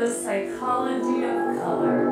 the psychology of color.